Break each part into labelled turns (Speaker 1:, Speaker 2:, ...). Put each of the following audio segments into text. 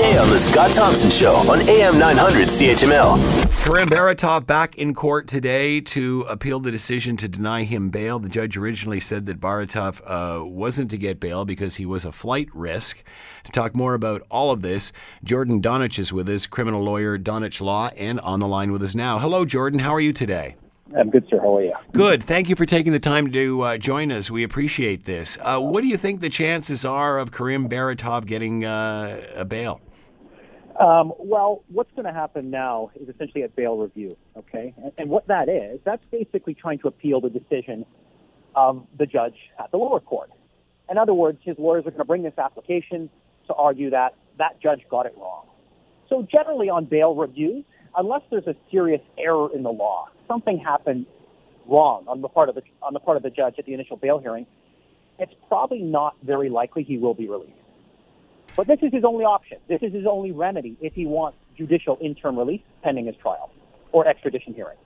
Speaker 1: weekday on The Scott Thompson Show on AM 900 CHML.
Speaker 2: Karim Baratov back in court today to appeal the decision to deny him bail. The judge originally said that Baratov uh, wasn't to get bail because he was a flight risk. To talk more about all of this, Jordan Donich is with us, criminal lawyer, Donich Law, and on the line with us now. Hello, Jordan. How are you today?
Speaker 3: I'm good, sir. How are you?
Speaker 2: Good. Thank you for taking the time to uh, join us. We appreciate this. Uh, what do you think the chances are of Karim Baratov getting uh, a bail?
Speaker 3: Um, well, what's going to happen now is essentially a bail review, okay? And, and what that is, that's basically trying to appeal the decision of the judge at the lower court. In other words, his lawyers are going to bring this application to argue that that judge got it wrong. So generally on bail reviews, unless there's a serious error in the law, something happened wrong on the part of the on the part of the judge at the initial bail hearing, it's probably not very likely he will be released. But this is his only option. This is his only remedy if he wants judicial interim release pending his trial or extradition hearing.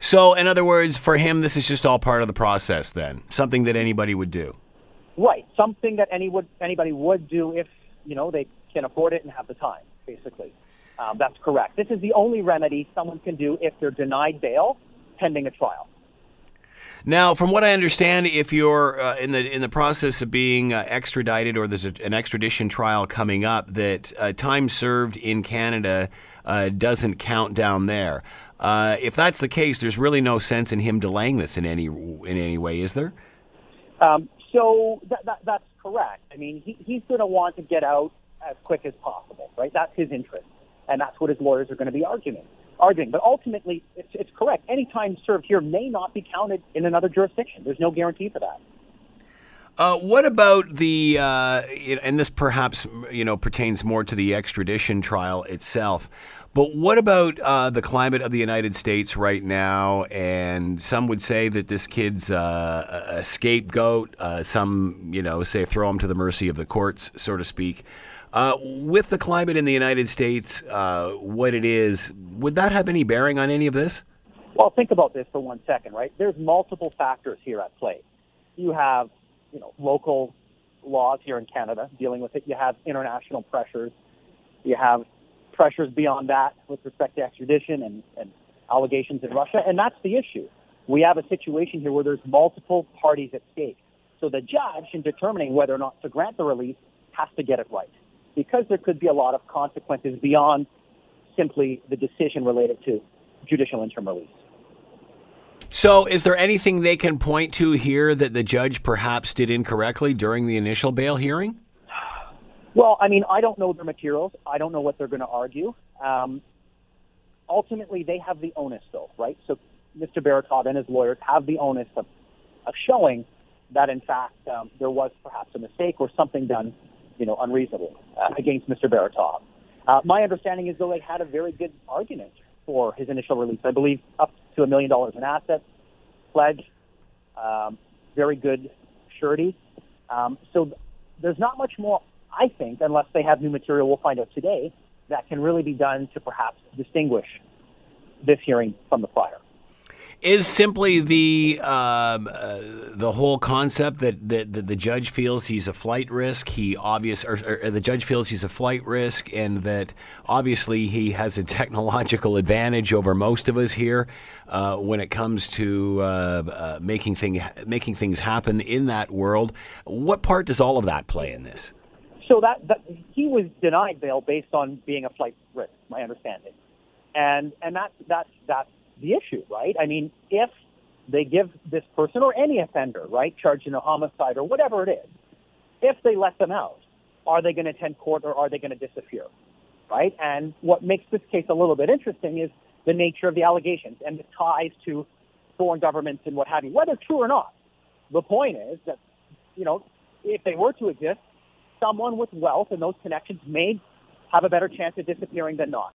Speaker 2: So, in other words, for him, this is just all part of the process. Then something that anybody would do.
Speaker 3: Right, something that any would anybody would do if you know they can afford it and have the time, basically. Um, that's correct. This is the only remedy someone can do if they're denied bail pending a trial.
Speaker 2: Now, from what I understand, if you're uh, in the in the process of being uh, extradited or there's a, an extradition trial coming up, that uh, time served in Canada uh, doesn't count down there. Uh, if that's the case, there's really no sense in him delaying this in any in any way, is there?
Speaker 3: Um, so that, that, that's correct. I mean, he, he's going to want to get out as quick as possible, right? That's his interest and that's what his lawyers are going to be arguing. Arguing, but ultimately, it's, it's correct. Any time served here may not be counted in another jurisdiction. There's no guarantee for that.
Speaker 2: Uh, what about the, uh, and this perhaps you know pertains more to the extradition trial itself, but what about uh, the climate of the United States right now? And some would say that this kid's uh, a scapegoat. Uh, some, you know, say throw him to the mercy of the courts, so to speak. Uh, with the climate in the United States, what it is, would that have any bearing on any of this?
Speaker 3: Well, think about this for one second, right? There's multiple factors here at play. You have, you know, local laws here in Canada dealing with it. You have international pressures. You have pressures beyond that with respect to extradition and, and allegations in Russia, and that's the issue. We have a situation here where there's multiple parties at stake. So the judge, in determining whether or not to grant the release, has to get it right because there could be a lot of consequences beyond simply the decision related to judicial interim release.
Speaker 2: So, is there anything they can point to here that the judge perhaps did incorrectly during the initial bail hearing?
Speaker 3: Well, I mean, I don't know their materials. I don't know what they're going to argue. Um, ultimately, they have the onus, though, right? So, Mr. Baratov and his lawyers have the onus of, of showing that, in fact, um, there was perhaps a mistake or something done you know, unreasonable uh, against Mr. Baratov. Uh, my understanding is though they had a very good argument for his initial release. I believe up to a million dollars in assets, pledge, um, very good surety. Um, so there's not much more, I think, unless they have new material. We'll find out today that can really be done to perhaps distinguish this hearing from the prior
Speaker 2: is simply the um, uh, the whole concept that, that, that, the judge feels he's a flight risk. He obvious or, or, the judge feels he's a flight risk, and that obviously he has a technological advantage over most of us here uh, when it comes to uh, uh making thing making things happen in that world. What part does all of that play in this?
Speaker 3: So that, that he was denied bail based on being a flight risk, my understanding, and and that's that's that's the issue, right? I mean, if they give this person or any offender, right, charged in a homicide or whatever it is, if they let them out, are they going to attend court or are they going to disappear, right? And what makes this case a little bit interesting is the nature of the allegations and the ties to foreign governments and what have you, whether true or not. The point is that, you know, if they were to exist, someone with wealth and those connections may have a better chance of disappearing than not.